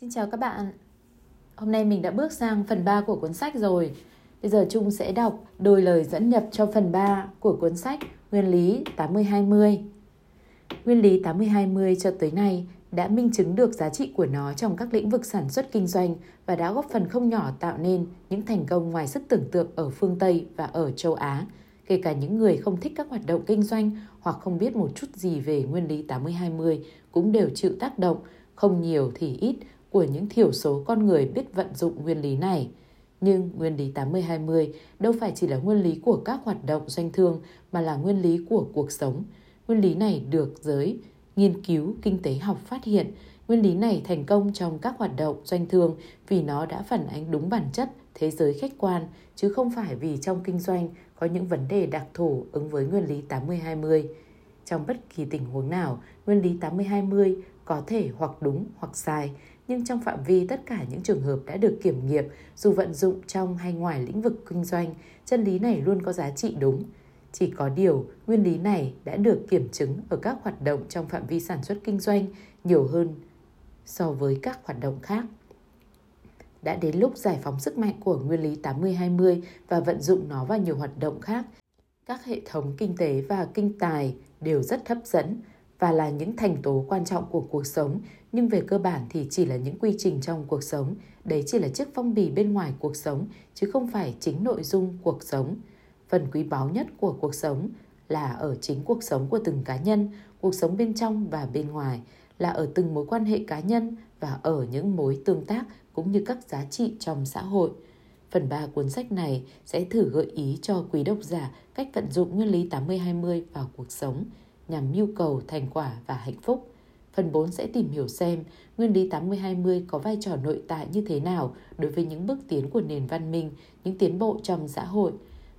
Xin chào các bạn. Hôm nay mình đã bước sang phần 3 của cuốn sách rồi. Bây giờ Trung sẽ đọc đôi lời dẫn nhập cho phần 3 của cuốn sách Nguyên lý 80-20. Nguyên lý 80-20 cho tới nay đã minh chứng được giá trị của nó trong các lĩnh vực sản xuất kinh doanh và đã góp phần không nhỏ tạo nên những thành công ngoài sức tưởng tượng ở phương Tây và ở châu Á, kể cả những người không thích các hoạt động kinh doanh hoặc không biết một chút gì về nguyên lý 80-20 cũng đều chịu tác động, không nhiều thì ít, của những thiểu số con người biết vận dụng nguyên lý này. Nhưng nguyên lý 80-20 đâu phải chỉ là nguyên lý của các hoạt động doanh thương mà là nguyên lý của cuộc sống. Nguyên lý này được giới nghiên cứu kinh tế học phát hiện. Nguyên lý này thành công trong các hoạt động doanh thương vì nó đã phản ánh đúng bản chất thế giới khách quan chứ không phải vì trong kinh doanh có những vấn đề đặc thù ứng với nguyên lý 80-20. Trong bất kỳ tình huống nào, nguyên lý 80-20 có thể hoặc đúng hoặc sai, nhưng trong phạm vi tất cả những trường hợp đã được kiểm nghiệm, dù vận dụng trong hay ngoài lĩnh vực kinh doanh, chân lý này luôn có giá trị đúng. Chỉ có điều, nguyên lý này đã được kiểm chứng ở các hoạt động trong phạm vi sản xuất kinh doanh nhiều hơn so với các hoạt động khác. Đã đến lúc giải phóng sức mạnh của nguyên lý 80-20 và vận dụng nó vào nhiều hoạt động khác. Các hệ thống kinh tế và kinh tài đều rất hấp dẫn và là những thành tố quan trọng của cuộc sống, nhưng về cơ bản thì chỉ là những quy trình trong cuộc sống. Đấy chỉ là chiếc phong bì bên ngoài cuộc sống, chứ không phải chính nội dung cuộc sống. Phần quý báu nhất của cuộc sống là ở chính cuộc sống của từng cá nhân, cuộc sống bên trong và bên ngoài, là ở từng mối quan hệ cá nhân và ở những mối tương tác cũng như các giá trị trong xã hội. Phần 3 cuốn sách này sẽ thử gợi ý cho quý độc giả cách vận dụng nguyên lý 80-20 vào cuộc sống – nhằm mưu cầu thành quả và hạnh phúc. Phần 4 sẽ tìm hiểu xem nguyên lý 80-20 có vai trò nội tại như thế nào đối với những bước tiến của nền văn minh, những tiến bộ trong xã hội.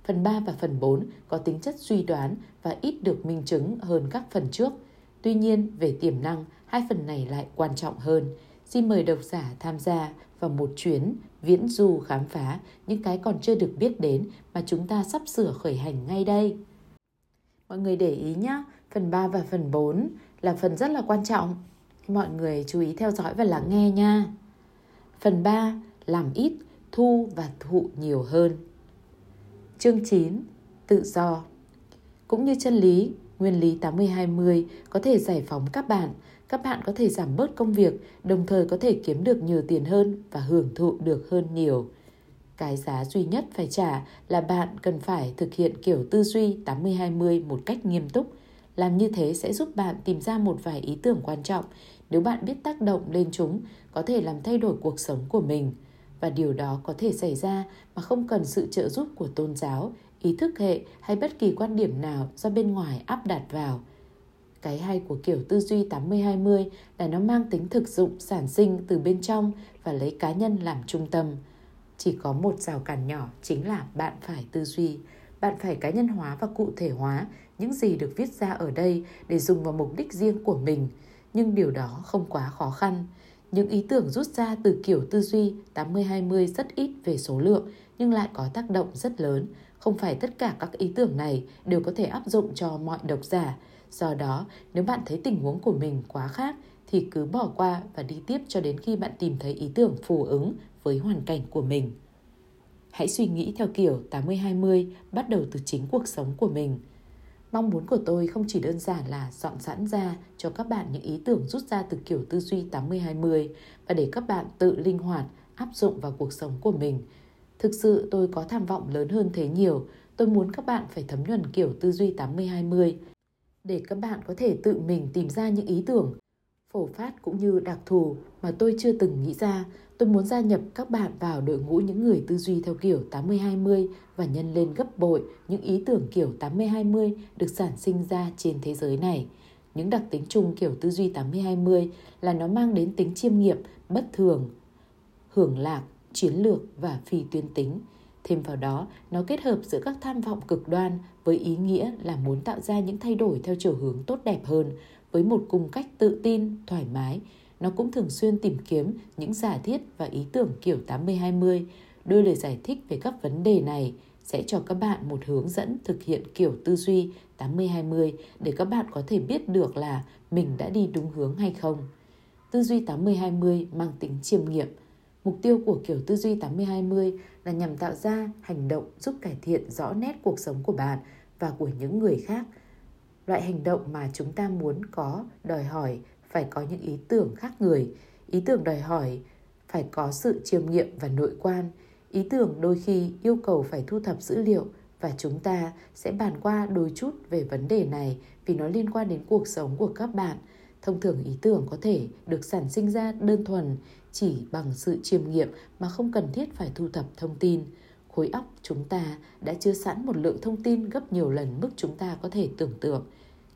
Phần 3 và phần 4 có tính chất suy đoán và ít được minh chứng hơn các phần trước. Tuy nhiên, về tiềm năng, hai phần này lại quan trọng hơn. Xin mời độc giả tham gia vào một chuyến viễn du khám phá những cái còn chưa được biết đến mà chúng ta sắp sửa khởi hành ngay đây. Mọi người để ý nhé, Phần 3 và phần 4 là phần rất là quan trọng. Mọi người chú ý theo dõi và lắng nghe nha. Phần 3 làm ít, thu và thụ nhiều hơn. Chương 9 Tự do Cũng như chân lý, nguyên lý 80-20 có thể giải phóng các bạn. Các bạn có thể giảm bớt công việc, đồng thời có thể kiếm được nhiều tiền hơn và hưởng thụ được hơn nhiều. Cái giá duy nhất phải trả là bạn cần phải thực hiện kiểu tư duy 80-20 một cách nghiêm túc – làm như thế sẽ giúp bạn tìm ra một vài ý tưởng quan trọng nếu bạn biết tác động lên chúng có thể làm thay đổi cuộc sống của mình và điều đó có thể xảy ra mà không cần sự trợ giúp của tôn giáo, ý thức hệ hay bất kỳ quan điểm nào do bên ngoài áp đặt vào. Cái hay của kiểu tư duy 80-20 là nó mang tính thực dụng sản sinh từ bên trong và lấy cá nhân làm trung tâm. Chỉ có một rào cản nhỏ chính là bạn phải tư duy, bạn phải cá nhân hóa và cụ thể hóa những gì được viết ra ở đây để dùng vào mục đích riêng của mình, nhưng điều đó không quá khó khăn. Những ý tưởng rút ra từ kiểu tư duy 80-20 rất ít về số lượng nhưng lại có tác động rất lớn. Không phải tất cả các ý tưởng này đều có thể áp dụng cho mọi độc giả. Do đó, nếu bạn thấy tình huống của mình quá khác thì cứ bỏ qua và đi tiếp cho đến khi bạn tìm thấy ý tưởng phù ứng với hoàn cảnh của mình. Hãy suy nghĩ theo kiểu 80-20 bắt đầu từ chính cuộc sống của mình – Mong muốn của tôi không chỉ đơn giản là dọn sẵn ra cho các bạn những ý tưởng rút ra từ kiểu tư duy 80-20 và để các bạn tự linh hoạt, áp dụng vào cuộc sống của mình. Thực sự tôi có tham vọng lớn hơn thế nhiều. Tôi muốn các bạn phải thấm nhuần kiểu tư duy 80-20 để các bạn có thể tự mình tìm ra những ý tưởng phổ phát cũng như đặc thù mà tôi chưa từng nghĩ ra Tôi muốn gia nhập các bạn vào đội ngũ những người tư duy theo kiểu 80-20 và nhân lên gấp bội những ý tưởng kiểu 80-20 được sản sinh ra trên thế giới này. Những đặc tính chung kiểu tư duy 80-20 là nó mang đến tính chiêm nghiệm, bất thường, hưởng lạc, chiến lược và phi tuyến tính. Thêm vào đó, nó kết hợp giữa các tham vọng cực đoan với ý nghĩa là muốn tạo ra những thay đổi theo chiều hướng tốt đẹp hơn, với một cung cách tự tin, thoải mái, nó cũng thường xuyên tìm kiếm những giả thiết và ý tưởng kiểu 80-20. Đôi lời giải thích về các vấn đề này sẽ cho các bạn một hướng dẫn thực hiện kiểu tư duy 80-20 để các bạn có thể biết được là mình đã đi đúng hướng hay không. tư duy 80-20 mang tính chiêm nghiệm. Mục tiêu của kiểu tư duy 80-20 là nhằm tạo ra hành động giúp cải thiện rõ nét cuộc sống của bạn và của những người khác. Loại hành động mà chúng ta muốn có, đòi hỏi phải có những ý tưởng khác người. Ý tưởng đòi hỏi phải có sự chiêm nghiệm và nội quan. Ý tưởng đôi khi yêu cầu phải thu thập dữ liệu và chúng ta sẽ bàn qua đôi chút về vấn đề này vì nó liên quan đến cuộc sống của các bạn. Thông thường ý tưởng có thể được sản sinh ra đơn thuần chỉ bằng sự chiêm nghiệm mà không cần thiết phải thu thập thông tin. Khối óc chúng ta đã chứa sẵn một lượng thông tin gấp nhiều lần mức chúng ta có thể tưởng tượng.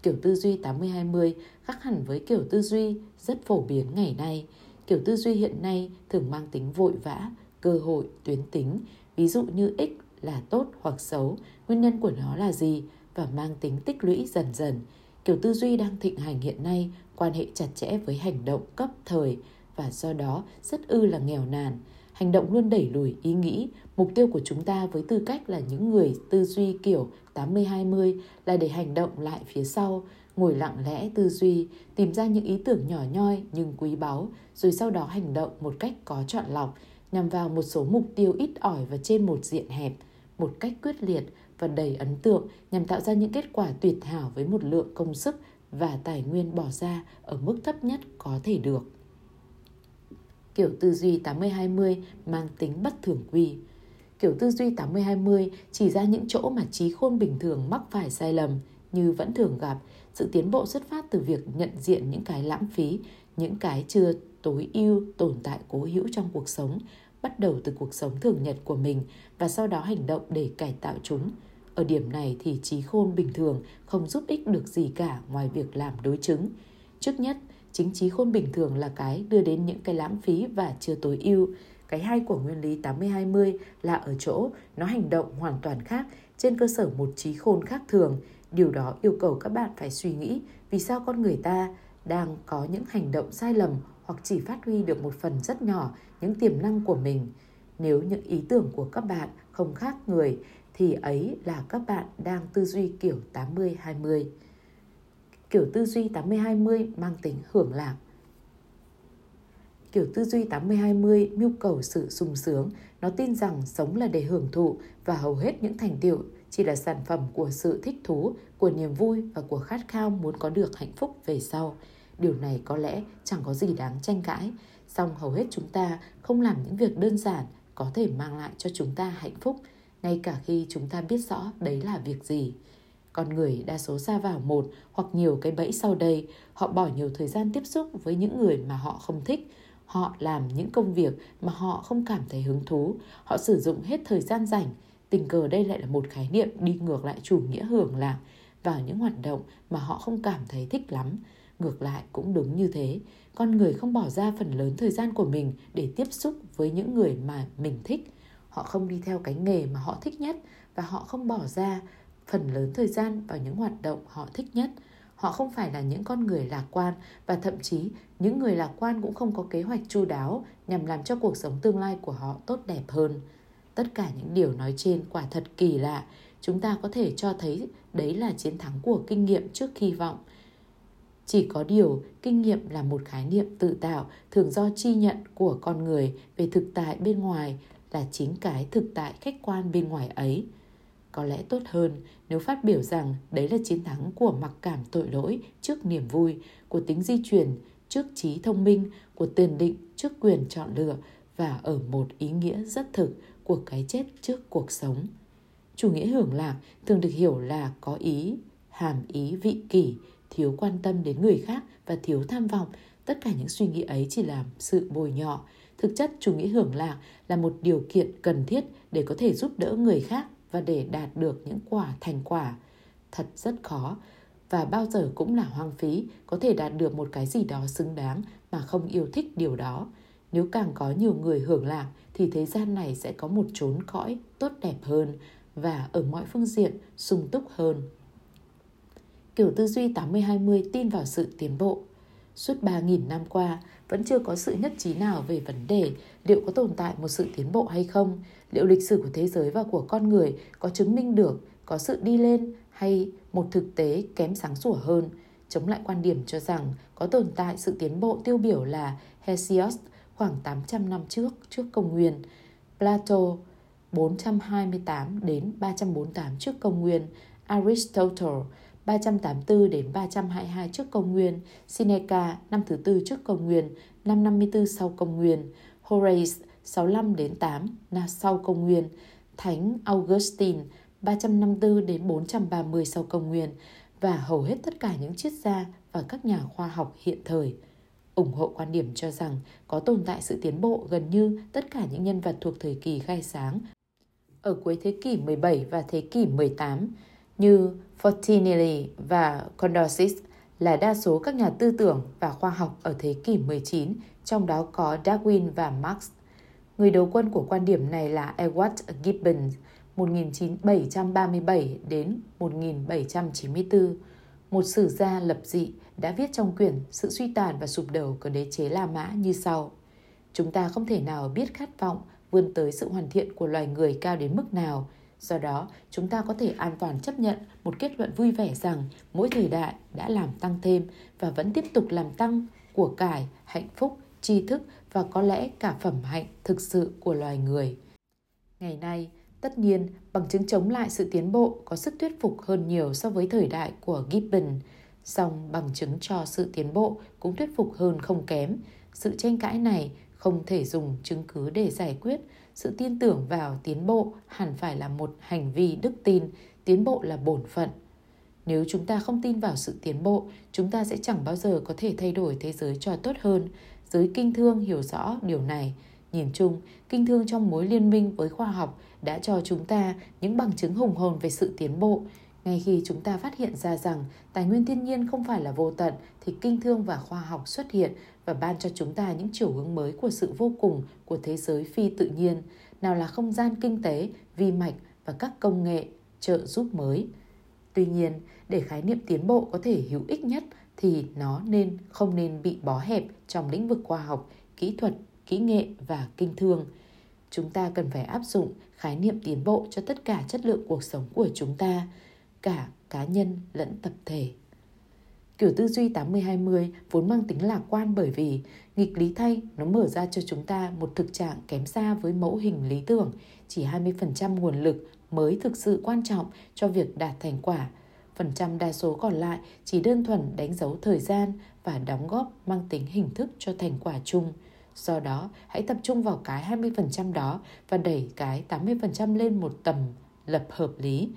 Kiểu tư duy 80-20 khác hẳn với kiểu tư duy rất phổ biến ngày nay. Kiểu tư duy hiện nay thường mang tính vội vã, cơ hội, tuyến tính, ví dụ như x là tốt hoặc xấu, nguyên nhân của nó là gì và mang tính tích lũy dần dần. Kiểu tư duy đang thịnh hành hiện nay quan hệ chặt chẽ với hành động cấp thời và do đó rất ư là nghèo nàn. Hành động luôn đẩy lùi ý nghĩ, mục tiêu của chúng ta với tư cách là những người tư duy kiểu 80-20 là để hành động lại phía sau, ngồi lặng lẽ tư duy, tìm ra những ý tưởng nhỏ nhoi nhưng quý báu, rồi sau đó hành động một cách có chọn lọc, nhằm vào một số mục tiêu ít ỏi và trên một diện hẹp, một cách quyết liệt và đầy ấn tượng nhằm tạo ra những kết quả tuyệt hảo với một lượng công sức và tài nguyên bỏ ra ở mức thấp nhất có thể được. Kiểu tư duy 80-20 mang tính bất thường quy. Kiểu tư duy 80-20 chỉ ra những chỗ mà trí khôn bình thường mắc phải sai lầm như vẫn thường gặp. Sự tiến bộ xuất phát từ việc nhận diện những cái lãng phí, những cái chưa tối ưu tồn tại cố hữu trong cuộc sống, bắt đầu từ cuộc sống thường nhật của mình và sau đó hành động để cải tạo chúng. Ở điểm này thì trí khôn bình thường không giúp ích được gì cả ngoài việc làm đối chứng. Trước nhất, chính trí khôn bình thường là cái đưa đến những cái lãng phí và chưa tối ưu. Cái hay của nguyên lý 80-20 là ở chỗ nó hành động hoàn toàn khác, trên cơ sở một trí khôn khác thường. Điều đó yêu cầu các bạn phải suy nghĩ vì sao con người ta đang có những hành động sai lầm hoặc chỉ phát huy được một phần rất nhỏ những tiềm năng của mình. Nếu những ý tưởng của các bạn không khác người, thì ấy là các bạn đang tư duy kiểu 80-20. Kiểu tư duy 80-20 mang tính hưởng lạc. Kiểu tư duy 80-20 mưu cầu sự sung sướng, nó tin rằng sống là để hưởng thụ và hầu hết những thành tựu chỉ là sản phẩm của sự thích thú, của niềm vui và của khát khao muốn có được hạnh phúc về sau. Điều này có lẽ chẳng có gì đáng tranh cãi, song hầu hết chúng ta không làm những việc đơn giản có thể mang lại cho chúng ta hạnh phúc, ngay cả khi chúng ta biết rõ đấy là việc gì. Con người đa số xa vào một hoặc nhiều cái bẫy sau đây, họ bỏ nhiều thời gian tiếp xúc với những người mà họ không thích, họ làm những công việc mà họ không cảm thấy hứng thú, họ sử dụng hết thời gian rảnh. Tình cờ đây lại là một khái niệm đi ngược lại chủ nghĩa hưởng lạc vào những hoạt động mà họ không cảm thấy thích lắm. Ngược lại cũng đúng như thế, con người không bỏ ra phần lớn thời gian của mình để tiếp xúc với những người mà mình thích. Họ không đi theo cái nghề mà họ thích nhất và họ không bỏ ra phần lớn thời gian vào những hoạt động họ thích nhất. Họ không phải là những con người lạc quan và thậm chí những người lạc quan cũng không có kế hoạch chu đáo nhằm làm cho cuộc sống tương lai của họ tốt đẹp hơn. Tất cả những điều nói trên quả thật kỳ lạ, chúng ta có thể cho thấy đấy là chiến thắng của kinh nghiệm trước hy vọng. Chỉ có điều, kinh nghiệm là một khái niệm tự tạo thường do chi nhận của con người về thực tại bên ngoài là chính cái thực tại khách quan bên ngoài ấy. Có lẽ tốt hơn nếu phát biểu rằng đấy là chiến thắng của mặc cảm tội lỗi trước niềm vui, của tính di truyền trước trí thông minh, của tiền định trước quyền chọn lựa và ở một ý nghĩa rất thực của cái chết trước cuộc sống. Chủ nghĩa hưởng lạc thường được hiểu là có ý, hàm ý vị kỷ, thiếu quan tâm đến người khác và thiếu tham vọng. Tất cả những suy nghĩ ấy chỉ làm sự bồi nhọ. Thực chất chủ nghĩa hưởng lạc là một điều kiện cần thiết để có thể giúp đỡ người khác và để đạt được những quả thành quả. Thật rất khó và bao giờ cũng là hoang phí có thể đạt được một cái gì đó xứng đáng mà không yêu thích điều đó. Nếu càng có nhiều người hưởng lạc thì thế gian này sẽ có một chốn cõi tốt đẹp hơn và ở mọi phương diện sung túc hơn. Kiểu tư duy 80-20 tin vào sự tiến bộ. Suốt 3.000 năm qua, vẫn chưa có sự nhất trí nào về vấn đề liệu có tồn tại một sự tiến bộ hay không, liệu lịch sử của thế giới và của con người có chứng minh được có sự đi lên hay một thực tế kém sáng sủa hơn. chống lại quan điểm cho rằng có tồn tại sự tiến bộ tiêu biểu là Hesiod khoảng 800 năm trước trước công nguyên, Plato 428 đến 348 trước công nguyên, Aristotle 384 đến 322 trước công nguyên, Seneca năm thứ tư trước công nguyên, năm 54 sau công nguyên, Horace 65 đến 8 là sau công nguyên, Thánh Augustine 354 đến 430 sau công nguyên và hầu hết tất cả những triết gia và các nhà khoa học hiện thời. Ủng hộ quan điểm cho rằng có tồn tại sự tiến bộ gần như tất cả những nhân vật thuộc thời kỳ khai sáng ở cuối thế kỷ 17 và thế kỷ 18 như Fortinelli và Condorcet là đa số các nhà tư tưởng và khoa học ở thế kỷ 19, trong đó có Darwin và Marx. Người đầu quân của quan điểm này là Edward Gibbon 1737 đến 1794, một sử gia lập dị đã viết trong quyển Sự suy tàn và sụp đổ của đế chế La Mã như sau. Chúng ta không thể nào biết khát vọng vươn tới sự hoàn thiện của loài người cao đến mức nào. Do đó, chúng ta có thể an toàn chấp nhận một kết luận vui vẻ rằng mỗi thời đại đã làm tăng thêm và vẫn tiếp tục làm tăng của cải, hạnh phúc, tri thức và có lẽ cả phẩm hạnh thực sự của loài người. Ngày nay, tất nhiên, bằng chứng chống lại sự tiến bộ có sức thuyết phục hơn nhiều so với thời đại của Gibbon, song bằng chứng cho sự tiến bộ cũng thuyết phục hơn không kém. Sự tranh cãi này không thể dùng chứng cứ để giải quyết sự tin tưởng vào tiến bộ hẳn phải là một hành vi đức tin, tiến bộ là bổn phận. Nếu chúng ta không tin vào sự tiến bộ, chúng ta sẽ chẳng bao giờ có thể thay đổi thế giới cho tốt hơn. Giới kinh thương hiểu rõ điều này. Nhìn chung, kinh thương trong mối liên minh với khoa học đã cho chúng ta những bằng chứng hùng hồn về sự tiến bộ ngay khi chúng ta phát hiện ra rằng tài nguyên thiên nhiên không phải là vô tận thì kinh thương và khoa học xuất hiện và ban cho chúng ta những chiều hướng mới của sự vô cùng của thế giới phi tự nhiên, nào là không gian kinh tế, vi mạch và các công nghệ trợ giúp mới. Tuy nhiên, để khái niệm tiến bộ có thể hữu ích nhất thì nó nên không nên bị bó hẹp trong lĩnh vực khoa học, kỹ thuật, kỹ nghệ và kinh thương. Chúng ta cần phải áp dụng khái niệm tiến bộ cho tất cả chất lượng cuộc sống của chúng ta, cả cá nhân lẫn tập thể. Kiểu tư duy 80-20 vốn mang tính lạc quan bởi vì nghịch lý thay nó mở ra cho chúng ta một thực trạng kém xa với mẫu hình lý tưởng. Chỉ 20% nguồn lực mới thực sự quan trọng cho việc đạt thành quả. Phần trăm đa số còn lại chỉ đơn thuần đánh dấu thời gian và đóng góp mang tính hình thức cho thành quả chung. Do đó, hãy tập trung vào cái 20% đó và đẩy cái 80% lên một tầm lập hợp lý.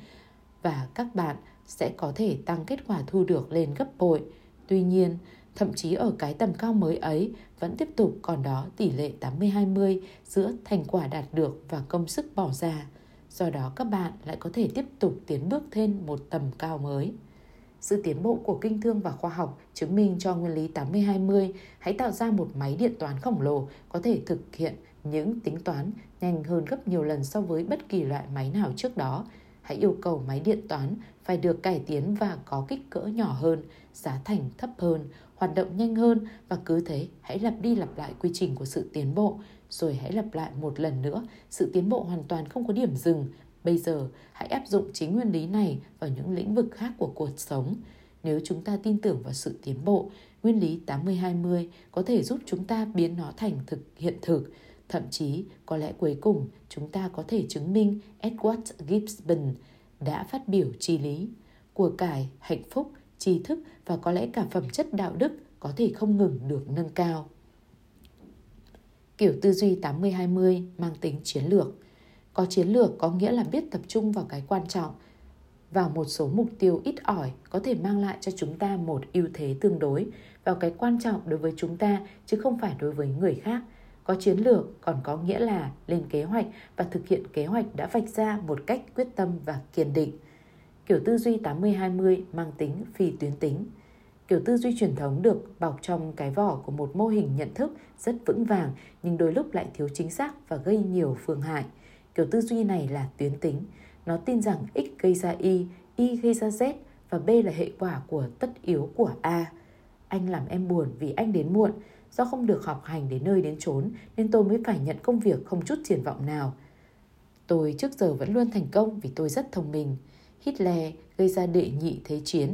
Và các bạn sẽ có thể tăng kết quả thu được lên gấp bội. Tuy nhiên, thậm chí ở cái tầm cao mới ấy vẫn tiếp tục còn đó tỷ lệ 80-20 giữa thành quả đạt được và công sức bỏ ra. Do đó các bạn lại có thể tiếp tục tiến bước thêm một tầm cao mới. Sự tiến bộ của kinh thương và khoa học chứng minh cho nguyên lý 80-20 hãy tạo ra một máy điện toán khổng lồ có thể thực hiện những tính toán nhanh hơn gấp nhiều lần so với bất kỳ loại máy nào trước đó hãy yêu cầu máy điện toán phải được cải tiến và có kích cỡ nhỏ hơn, giá thành thấp hơn, hoạt động nhanh hơn và cứ thế hãy lặp đi lặp lại quy trình của sự tiến bộ, rồi hãy lặp lại một lần nữa, sự tiến bộ hoàn toàn không có điểm dừng. Bây giờ, hãy áp dụng chính nguyên lý này vào những lĩnh vực khác của cuộc sống. Nếu chúng ta tin tưởng vào sự tiến bộ, nguyên lý 80-20 có thể giúp chúng ta biến nó thành thực hiện thực, Thậm chí, có lẽ cuối cùng chúng ta có thể chứng minh Edward Gibbon đã phát biểu tri lý. Của cải, hạnh phúc, tri thức và có lẽ cả phẩm chất đạo đức có thể không ngừng được nâng cao. Kiểu tư duy 80-20 mang tính chiến lược. Có chiến lược có nghĩa là biết tập trung vào cái quan trọng, vào một số mục tiêu ít ỏi có thể mang lại cho chúng ta một ưu thế tương đối vào cái quan trọng đối với chúng ta chứ không phải đối với người khác – có chiến lược còn có nghĩa là lên kế hoạch và thực hiện kế hoạch đã vạch ra một cách quyết tâm và kiên định. Kiểu tư duy 80-20 mang tính phi tuyến tính. Kiểu tư duy truyền thống được bọc trong cái vỏ của một mô hình nhận thức rất vững vàng nhưng đôi lúc lại thiếu chính xác và gây nhiều phương hại. Kiểu tư duy này là tuyến tính. Nó tin rằng X gây ra Y, Y gây ra Z và B là hệ quả của tất yếu của A. Anh làm em buồn vì anh đến muộn, Do không được học hành đến nơi đến chốn nên tôi mới phải nhận công việc không chút triển vọng nào. Tôi trước giờ vẫn luôn thành công vì tôi rất thông minh. Hitler gây ra đệ nhị thế chiến.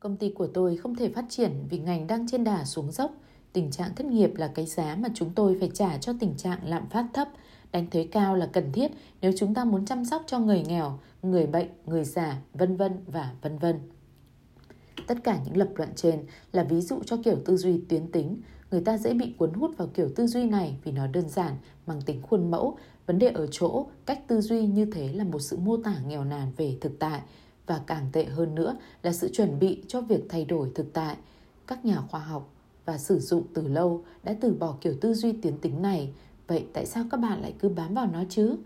Công ty của tôi không thể phát triển vì ngành đang trên đà xuống dốc. Tình trạng thất nghiệp là cái giá mà chúng tôi phải trả cho tình trạng lạm phát thấp. Đánh thuế cao là cần thiết nếu chúng ta muốn chăm sóc cho người nghèo, người bệnh, người già, vân vân và vân vân. Tất cả những lập luận trên là ví dụ cho kiểu tư duy tuyến tính. Người ta dễ bị cuốn hút vào kiểu tư duy này vì nó đơn giản, mang tính khuôn mẫu. Vấn đề ở chỗ, cách tư duy như thế là một sự mô tả nghèo nàn về thực tại. Và càng tệ hơn nữa là sự chuẩn bị cho việc thay đổi thực tại. Các nhà khoa học và sử dụng từ lâu đã từ bỏ kiểu tư duy tiến tính này. Vậy tại sao các bạn lại cứ bám vào nó chứ?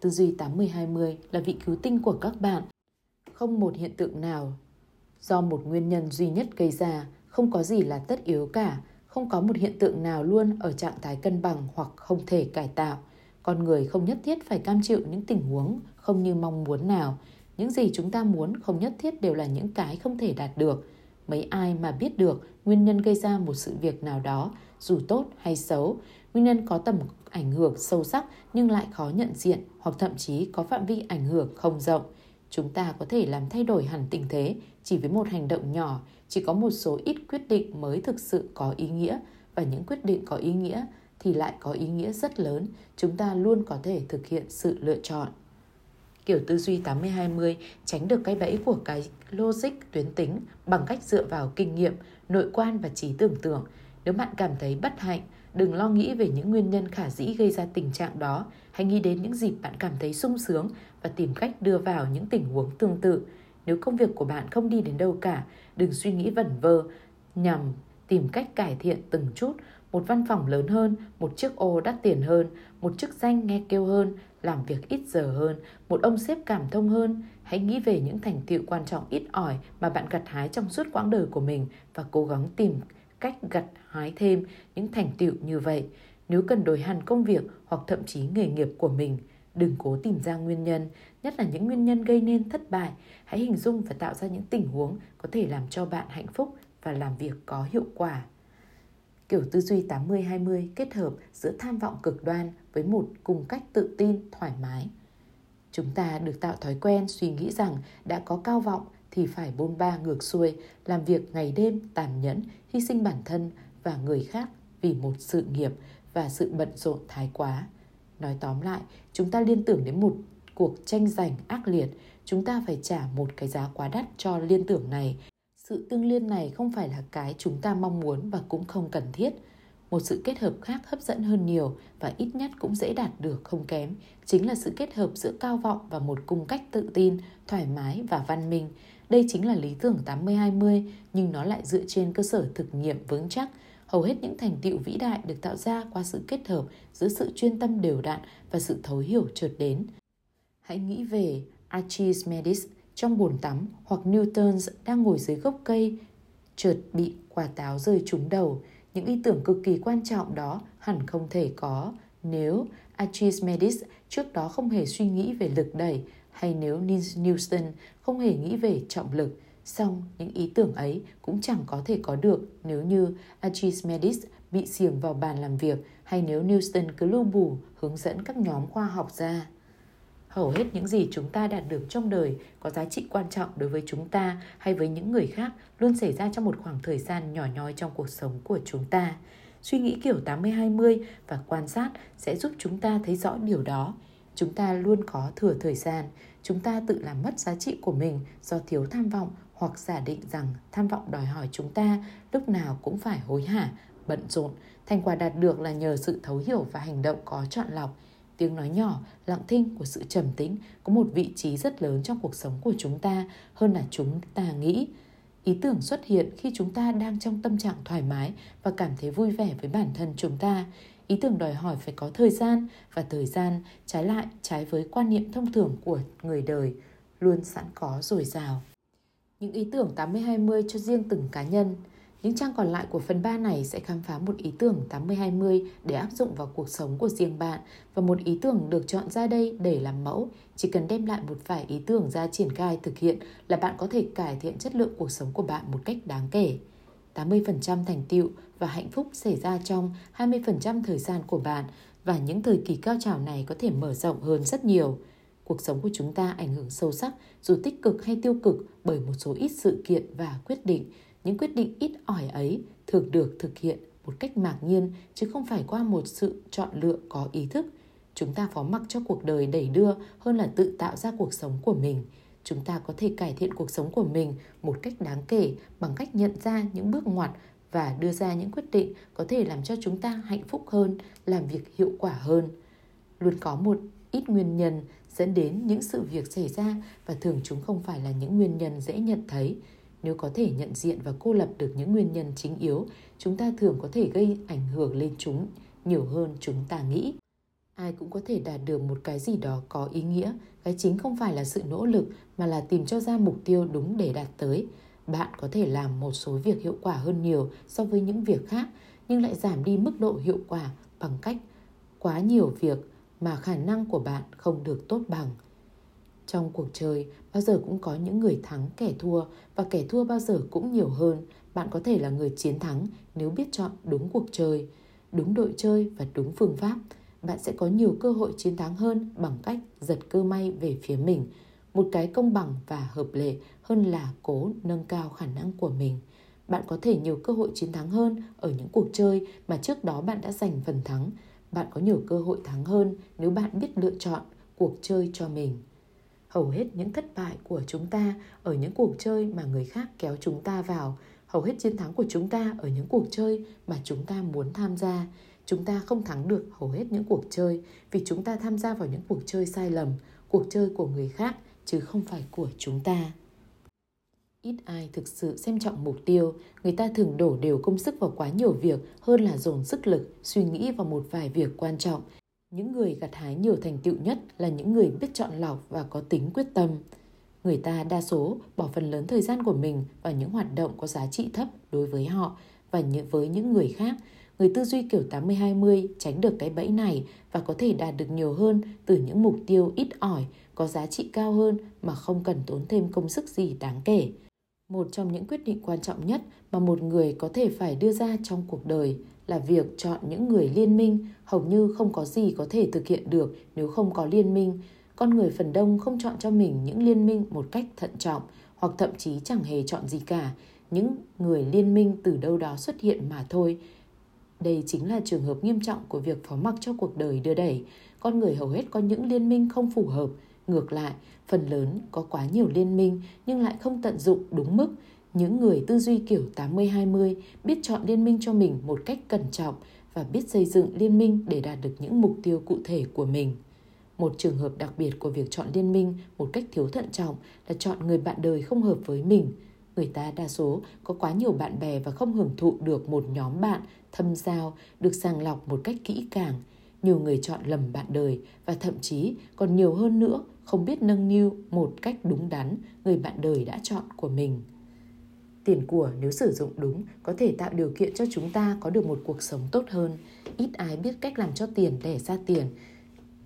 Tư duy 80-20 là vị cứu tinh của các bạn. Không một hiện tượng nào do một nguyên nhân duy nhất gây ra, không có gì là tất yếu cả, không có một hiện tượng nào luôn ở trạng thái cân bằng hoặc không thể cải tạo. Con người không nhất thiết phải cam chịu những tình huống không như mong muốn nào. Những gì chúng ta muốn không nhất thiết đều là những cái không thể đạt được. Mấy ai mà biết được nguyên nhân gây ra một sự việc nào đó, dù tốt hay xấu, nguyên nhân có tầm ảnh hưởng sâu sắc nhưng lại khó nhận diện hoặc thậm chí có phạm vi ảnh hưởng không rộng – Chúng ta có thể làm thay đổi hẳn tình thế chỉ với một hành động nhỏ, chỉ có một số ít quyết định mới thực sự có ý nghĩa và những quyết định có ý nghĩa thì lại có ý nghĩa rất lớn, chúng ta luôn có thể thực hiện sự lựa chọn. Kiểu tư duy 80-20 tránh được cái bẫy của cái logic tuyến tính bằng cách dựa vào kinh nghiệm, nội quan và trí tưởng tượng. Nếu bạn cảm thấy bất hạnh, đừng lo nghĩ về những nguyên nhân khả dĩ gây ra tình trạng đó, hãy nghĩ đến những dịp bạn cảm thấy sung sướng và tìm cách đưa vào những tình huống tương tự. Nếu công việc của bạn không đi đến đâu cả, đừng suy nghĩ vẩn vơ nhằm tìm cách cải thiện từng chút, một văn phòng lớn hơn, một chiếc ô đắt tiền hơn, một chức danh nghe kêu hơn, làm việc ít giờ hơn, một ông sếp cảm thông hơn. Hãy nghĩ về những thành tựu quan trọng ít ỏi mà bạn gặt hái trong suốt quãng đời của mình và cố gắng tìm cách gặt hái thêm những thành tựu như vậy. Nếu cần đổi hẳn công việc hoặc thậm chí nghề nghiệp của mình, đừng cố tìm ra nguyên nhân, nhất là những nguyên nhân gây nên thất bại. Hãy hình dung và tạo ra những tình huống có thể làm cho bạn hạnh phúc và làm việc có hiệu quả. Kiểu tư duy 80-20 kết hợp giữa tham vọng cực đoan với một cùng cách tự tin, thoải mái. Chúng ta được tạo thói quen suy nghĩ rằng đã có cao vọng thì phải bôn ba ngược xuôi, làm việc ngày đêm tàn nhẫn, hy sinh bản thân và người khác vì một sự nghiệp và sự bận rộn thái quá. Nói tóm lại, chúng ta liên tưởng đến một cuộc tranh giành ác liệt, chúng ta phải trả một cái giá quá đắt cho liên tưởng này. Sự tương liên này không phải là cái chúng ta mong muốn và cũng không cần thiết. Một sự kết hợp khác hấp dẫn hơn nhiều và ít nhất cũng dễ đạt được không kém, chính là sự kết hợp giữa cao vọng và một cung cách tự tin, thoải mái và văn minh. Đây chính là lý tưởng 80-20, nhưng nó lại dựa trên cơ sở thực nghiệm vững chắc. Hầu hết những thành tựu vĩ đại được tạo ra qua sự kết hợp giữa sự chuyên tâm đều đặn và sự thấu hiểu chợt đến. Hãy nghĩ về Archimedes trong bồn tắm hoặc Newton đang ngồi dưới gốc cây, chợt bị quả táo rơi trúng đầu. Những ý tưởng cực kỳ quan trọng đó hẳn không thể có nếu Archimedes trước đó không hề suy nghĩ về lực đẩy hay nếu Newton không hề nghĩ về trọng lực, song những ý tưởng ấy cũng chẳng có thể có được nếu như Archimedes bị xiềng vào bàn làm việc hay nếu Newton cứ lưu bù hướng dẫn các nhóm khoa học ra. Hầu hết những gì chúng ta đạt được trong đời có giá trị quan trọng đối với chúng ta hay với những người khác luôn xảy ra trong một khoảng thời gian nhỏ nhoi trong cuộc sống của chúng ta. Suy nghĩ kiểu 80-20 và quan sát sẽ giúp chúng ta thấy rõ điều đó. Chúng ta luôn có thừa thời gian, chúng ta tự làm mất giá trị của mình do thiếu tham vọng hoặc giả định rằng tham vọng đòi hỏi chúng ta lúc nào cũng phải hối hả, bận rộn. Thành quả đạt được là nhờ sự thấu hiểu và hành động có chọn lọc. Tiếng nói nhỏ, lặng thinh của sự trầm tĩnh có một vị trí rất lớn trong cuộc sống của chúng ta hơn là chúng ta nghĩ. Ý tưởng xuất hiện khi chúng ta đang trong tâm trạng thoải mái và cảm thấy vui vẻ với bản thân chúng ta ý tưởng đòi hỏi phải có thời gian và thời gian trái lại trái với quan niệm thông thường của người đời luôn sẵn có dồi dào. Những ý tưởng 80-20 cho riêng từng cá nhân. Những trang còn lại của phần 3 này sẽ khám phá một ý tưởng 80-20 để áp dụng vào cuộc sống của riêng bạn và một ý tưởng được chọn ra đây để làm mẫu. Chỉ cần đem lại một vài ý tưởng ra triển khai thực hiện là bạn có thể cải thiện chất lượng cuộc sống của bạn một cách đáng kể. 80% thành tựu và hạnh phúc xảy ra trong 20% thời gian của bạn và những thời kỳ cao trào này có thể mở rộng hơn rất nhiều. Cuộc sống của chúng ta ảnh hưởng sâu sắc, dù tích cực hay tiêu cực bởi một số ít sự kiện và quyết định. Những quyết định ít ỏi ấy thường được thực hiện một cách mạc nhiên chứ không phải qua một sự chọn lựa có ý thức. Chúng ta phó mặc cho cuộc đời đẩy đưa hơn là tự tạo ra cuộc sống của mình. Chúng ta có thể cải thiện cuộc sống của mình một cách đáng kể bằng cách nhận ra những bước ngoặt và đưa ra những quyết định có thể làm cho chúng ta hạnh phúc hơn, làm việc hiệu quả hơn. Luôn có một ít nguyên nhân dẫn đến những sự việc xảy ra và thường chúng không phải là những nguyên nhân dễ nhận thấy. Nếu có thể nhận diện và cô lập được những nguyên nhân chính yếu, chúng ta thường có thể gây ảnh hưởng lên chúng nhiều hơn chúng ta nghĩ. Ai cũng có thể đạt được một cái gì đó có ý nghĩa, cái chính không phải là sự nỗ lực mà là tìm cho ra mục tiêu đúng để đạt tới. Bạn có thể làm một số việc hiệu quả hơn nhiều so với những việc khác, nhưng lại giảm đi mức độ hiệu quả bằng cách quá nhiều việc mà khả năng của bạn không được tốt bằng. Trong cuộc chơi, bao giờ cũng có những người thắng kẻ thua và kẻ thua bao giờ cũng nhiều hơn. Bạn có thể là người chiến thắng nếu biết chọn đúng cuộc chơi, đúng đội chơi và đúng phương pháp. Bạn sẽ có nhiều cơ hội chiến thắng hơn bằng cách giật cơ may về phía mình. Một cái công bằng và hợp lệ hơn là cố nâng cao khả năng của mình. Bạn có thể nhiều cơ hội chiến thắng hơn ở những cuộc chơi mà trước đó bạn đã giành phần thắng. Bạn có nhiều cơ hội thắng hơn nếu bạn biết lựa chọn cuộc chơi cho mình. Hầu hết những thất bại của chúng ta ở những cuộc chơi mà người khác kéo chúng ta vào. Hầu hết chiến thắng của chúng ta ở những cuộc chơi mà chúng ta muốn tham gia. Chúng ta không thắng được hầu hết những cuộc chơi vì chúng ta tham gia vào những cuộc chơi sai lầm, cuộc chơi của người khác chứ không phải của chúng ta ít ai thực sự xem trọng mục tiêu người ta thường đổ đều công sức vào quá nhiều việc hơn là dồn sức lực suy nghĩ vào một vài việc quan trọng những người gặt hái nhiều thành tựu nhất là những người biết chọn lọc và có tính quyết tâm. Người ta đa số bỏ phần lớn thời gian của mình vào những hoạt động có giá trị thấp đối với họ và với những người khác. Người tư duy kiểu 80-20 tránh được cái bẫy này và có thể đạt được nhiều hơn từ những mục tiêu ít ỏi, có giá trị cao hơn mà không cần tốn thêm công sức gì đáng kể. Một trong những quyết định quan trọng nhất mà một người có thể phải đưa ra trong cuộc đời là việc chọn những người liên minh, hầu như không có gì có thể thực hiện được nếu không có liên minh. Con người phần đông không chọn cho mình những liên minh một cách thận trọng hoặc thậm chí chẳng hề chọn gì cả. Những người liên minh từ đâu đó xuất hiện mà thôi. Đây chính là trường hợp nghiêm trọng của việc phó mặc cho cuộc đời đưa đẩy. Con người hầu hết có những liên minh không phù hợp. Ngược lại phần lớn có quá nhiều liên minh nhưng lại không tận dụng đúng mức những người tư duy kiểu 80-20 biết chọn liên minh cho mình một cách cẩn trọng và biết xây dựng liên minh để đạt được những mục tiêu cụ thể của mình. Một trường hợp đặc biệt của việc chọn liên minh một cách thiếu thận trọng là chọn người bạn đời không hợp với mình. Người ta đa số có quá nhiều bạn bè và không hưởng thụ được một nhóm bạn thâm giao, được sàng lọc một cách kỹ càng. Nhiều người chọn lầm bạn đời và thậm chí còn nhiều hơn nữa không biết nâng niu một cách đúng đắn người bạn đời đã chọn của mình. Tiền của nếu sử dụng đúng có thể tạo điều kiện cho chúng ta có được một cuộc sống tốt hơn. Ít ai biết cách làm cho tiền đẻ ra tiền.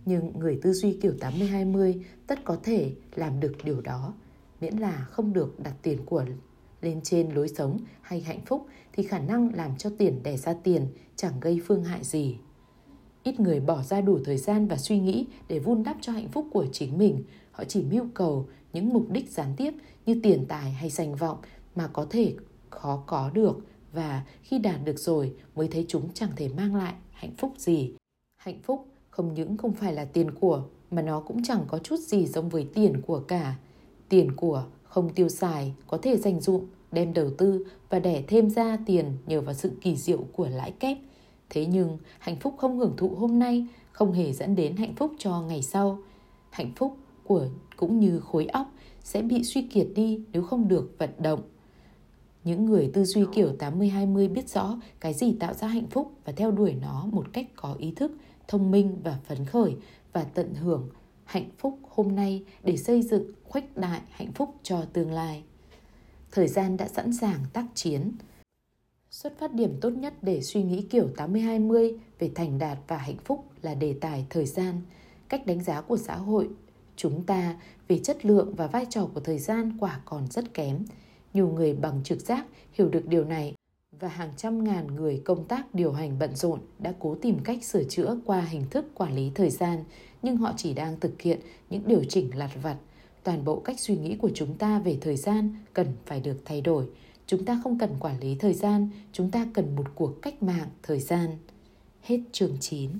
Nhưng người tư duy kiểu 80-20 tất có thể làm được điều đó. Miễn là không được đặt tiền của lên trên lối sống hay hạnh phúc thì khả năng làm cho tiền đẻ ra tiền chẳng gây phương hại gì. Ít người bỏ ra đủ thời gian và suy nghĩ để vun đắp cho hạnh phúc của chính mình. Họ chỉ mưu cầu những mục đích gián tiếp như tiền tài hay danh vọng mà có thể khó có được và khi đạt được rồi mới thấy chúng chẳng thể mang lại hạnh phúc gì. Hạnh phúc không những không phải là tiền của mà nó cũng chẳng có chút gì giống với tiền của cả. Tiền của không tiêu xài có thể dành dụng, đem đầu tư và đẻ thêm ra tiền nhờ vào sự kỳ diệu của lãi kép. Thế nhưng hạnh phúc không hưởng thụ hôm nay không hề dẫn đến hạnh phúc cho ngày sau. Hạnh phúc của cũng như khối óc sẽ bị suy kiệt đi nếu không được vận động những người tư duy kiểu 80-20 biết rõ cái gì tạo ra hạnh phúc và theo đuổi nó một cách có ý thức, thông minh và phấn khởi và tận hưởng hạnh phúc hôm nay để xây dựng khuếch đại hạnh phúc cho tương lai. Thời gian đã sẵn sàng tác chiến. Xuất phát điểm tốt nhất để suy nghĩ kiểu 80-20 về thành đạt và hạnh phúc là đề tài thời gian, cách đánh giá của xã hội. Chúng ta về chất lượng và vai trò của thời gian quả còn rất kém. Nhiều người bằng trực giác hiểu được điều này và hàng trăm ngàn người công tác điều hành bận rộn đã cố tìm cách sửa chữa qua hình thức quản lý thời gian, nhưng họ chỉ đang thực hiện những điều chỉnh lặt vặt. Toàn bộ cách suy nghĩ của chúng ta về thời gian cần phải được thay đổi chúng ta không cần quản lý thời gian, chúng ta cần một cuộc cách mạng thời gian. Hết chương 9